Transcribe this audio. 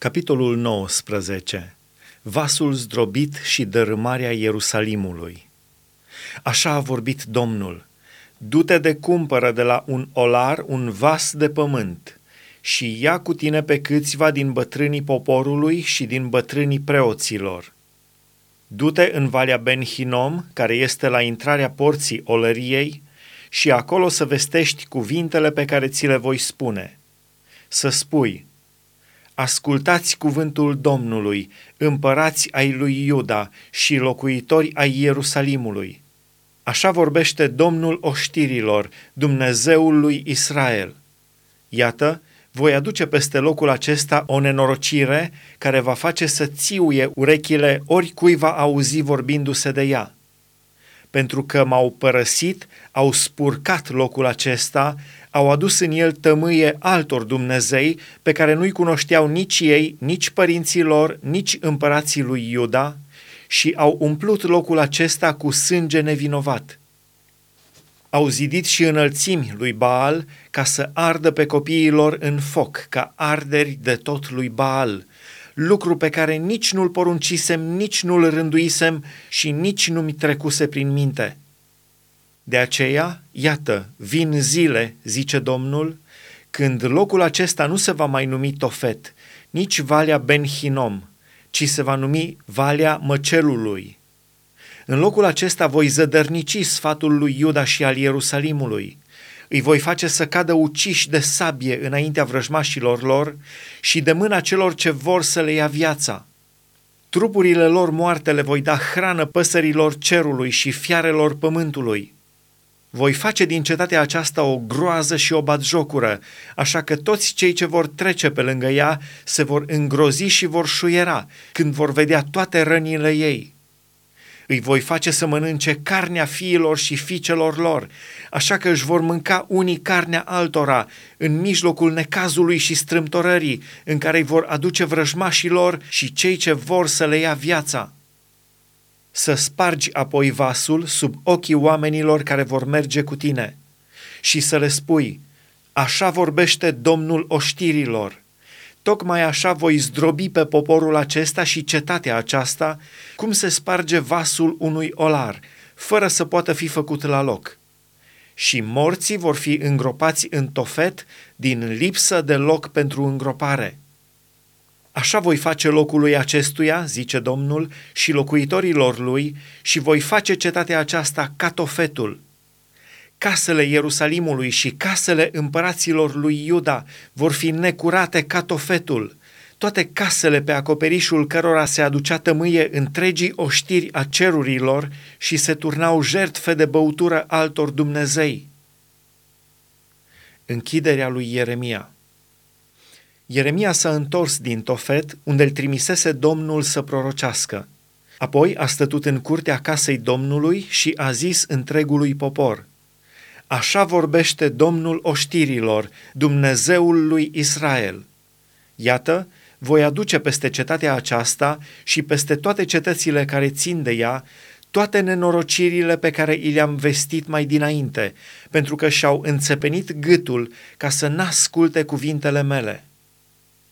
Capitolul 19. Vasul zdrobit și dărâmarea Ierusalimului. Așa a vorbit Domnul. Du-te de cumpără de la un olar un vas de pământ și ia cu tine pe câțiva din bătrânii poporului și din bătrânii preoților. Du-te în Valea Ben Hinom, care este la intrarea porții olăriei, și acolo să vestești cuvintele pe care ți le voi spune. Să spui – Ascultați cuvântul Domnului, împărați ai lui Iuda și locuitori ai Ierusalimului. Așa vorbește Domnul oștirilor, Dumnezeul lui Israel. Iată, voi aduce peste locul acesta o nenorocire care va face să țiuie urechile oricui va auzi vorbindu-se de ea pentru că m-au părăsit, au spurcat locul acesta, au adus în el tămâie altor Dumnezei pe care nu-i cunoșteau nici ei, nici părinții lor, nici împărații lui Iuda și au umplut locul acesta cu sânge nevinovat. Au zidit și înălțimi lui Baal ca să ardă pe copiii lor în foc, ca arderi de tot lui Baal, lucru pe care nici nu-l poruncisem, nici nu-l rânduisem și nici nu-mi trecuse prin minte. De aceea, iată, vin zile, zice Domnul, când locul acesta nu se va mai numi Tofet, nici Valea Ben Hinom, ci se va numi Valea Măcelului. În locul acesta voi zădărnici sfatul lui Iuda și al Ierusalimului, îi voi face să cadă uciși de sabie înaintea vrăjmașilor lor și de mâna celor ce vor să le ia viața. Trupurile lor moarte le voi da hrană păsărilor cerului și fiarelor pământului. Voi face din cetatea aceasta o groază și o batjocură, așa că toți cei ce vor trece pe lângă ea se vor îngrozi și vor șuiera când vor vedea toate rănile ei. Îi voi face să mănânce carnea fiilor și fiicelor lor, așa că își vor mânca unii carnea altora în mijlocul necazului și strâmtorării în care îi vor aduce vrăjmașilor și cei ce vor să le ia viața. Să spargi apoi vasul sub ochii oamenilor care vor merge cu tine și să le spui, așa vorbește Domnul oștirilor – Tocmai așa voi zdrobi pe poporul acesta și cetatea aceasta, cum se sparge vasul unui olar, fără să poată fi făcut la loc. Și morții vor fi îngropați în tofet din lipsă de loc pentru îngropare. Așa voi face locului acestuia, zice Domnul, și locuitorilor lui, și voi face cetatea aceasta ca tofetul, Casele Ierusalimului și casele împăraților lui Iuda vor fi necurate ca tofetul, toate casele pe acoperișul cărora se aducea tămâie întregii oștiri a cerurilor și se turnau jertfe de băutură altor Dumnezei. Închiderea lui Ieremia Ieremia s-a întors din Tofet, unde îl trimisese Domnul să prorocească. Apoi a stătut în curtea casei Domnului și a zis întregului popor – Așa vorbește Domnul oștirilor, Dumnezeul lui Israel. Iată, voi aduce peste cetatea aceasta și peste toate cetățile care țin de ea toate nenorocirile pe care i le-am vestit mai dinainte, pentru că și-au înțepenit gâtul ca să n-asculte cuvintele mele.